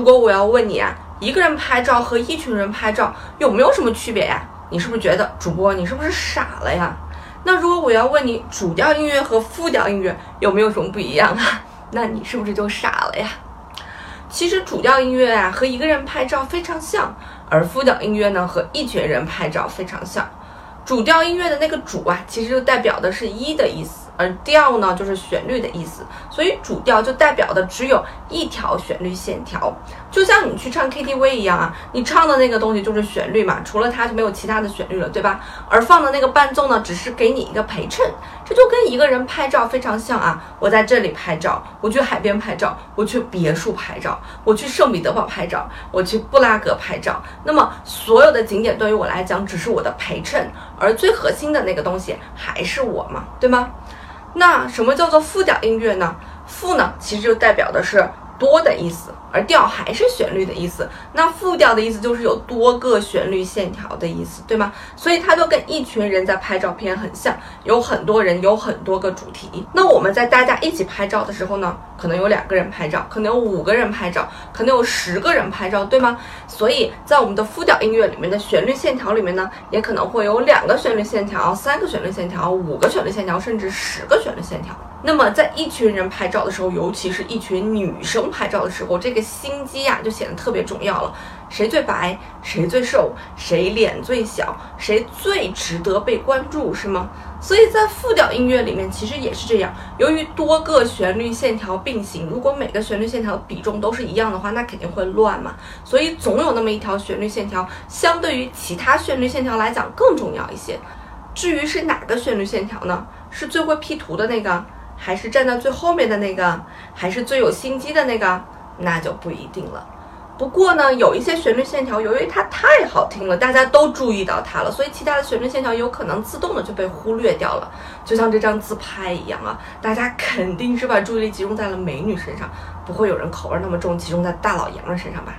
如果我要问你啊，一个人拍照和一群人拍照有没有什么区别呀？你是不是觉得主播你是不是傻了呀？那如果我要问你主调音乐和副调音乐有没有什么不一样啊？那你是不是就傻了呀？其实主调音乐啊和一个人拍照非常像，而副调音乐呢和一群人拍照非常像。主调音乐的那个主啊，其实就代表的是一的意思。而调呢，就是旋律的意思，所以主调就代表的只有一条旋律线条，就像你去唱 KTV 一样啊，你唱的那个东西就是旋律嘛，除了它就没有其他的旋律了，对吧？而放的那个伴奏呢，只是给你一个陪衬，这就跟一个人拍照非常像啊。我在这里拍照，我去海边拍照，我去别墅拍照，我去圣彼得堡拍照，我去布拉格拍照，那么所有的景点对于我来讲只是我的陪衬，而最核心的那个东西还是我嘛，对吗？那什么叫做复调音乐呢？复呢，其实就代表的是。多的意思，而调还是旋律的意思。那复调的意思就是有多个旋律线条的意思，对吗？所以它就跟一群人在拍照片很像，有很多人，有很多个主题。那我们在大家一起拍照的时候呢，可能有两个人拍照，可能有五个人拍照，可能有十个人拍照，对吗？所以在我们的复调音乐里面的旋律线条里面呢，也可能会有两个旋律线条、三个旋律线条、五个旋律线条，甚至十个旋律线条。那么在一群人拍照的时候，尤其是一群女生拍照的时候，这个心机呀就显得特别重要了。谁最白，谁最瘦，谁脸最小，谁最值得被关注，是吗？所以在复调音乐里面其实也是这样。由于多个旋律线条并行，如果每个旋律线条比重都是一样的话，那肯定会乱嘛。所以总有那么一条旋律线条，相对于其他旋律线条来讲更重要一些。至于是哪个旋律线条呢？是最会 P 图的那个？还是站在最后面的那个，还是最有心机的那个，那就不一定了。不过呢，有一些旋律线条，由于它太好听了，大家都注意到它了，所以其他的旋律线条有可能自动的就被忽略掉了。就像这张自拍一样啊，大家肯定是把注意力集中在了美女身上，不会有人口味那么重，集中在大老爷们身上吧？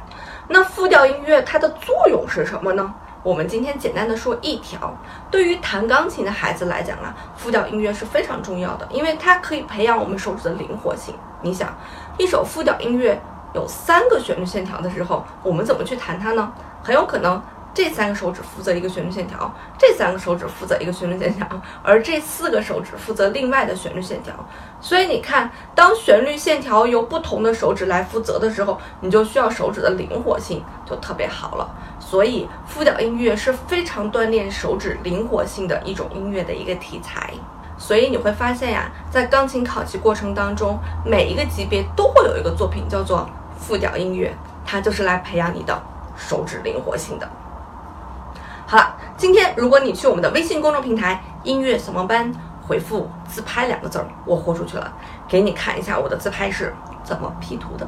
那复调音乐它的作用是什么呢？我们今天简单的说一条，对于弹钢琴的孩子来讲啊，复调音乐是非常重要的，因为它可以培养我们手指的灵活性。你想，一首复调音乐有三个旋律线条的时候，我们怎么去弹它呢？很有可能。这三个手指负责一个旋律线条，这三个手指负责一个旋律线条，而这四个手指负责另外的旋律线条。所以你看，当旋律线条由不同的手指来负责的时候，你就需要手指的灵活性就特别好了。所以复调音乐是非常锻炼手指灵活性的一种音乐的一个题材。所以你会发现呀，在钢琴考级过程当中，每一个级别都会有一个作品叫做复调音乐，它就是来培养你的手指灵活性的。好了，今天如果你去我们的微信公众平台“音乐小盲班”回复“自拍”两个字儿，我豁出去了，给你看一下我的自拍是怎么 P 图的。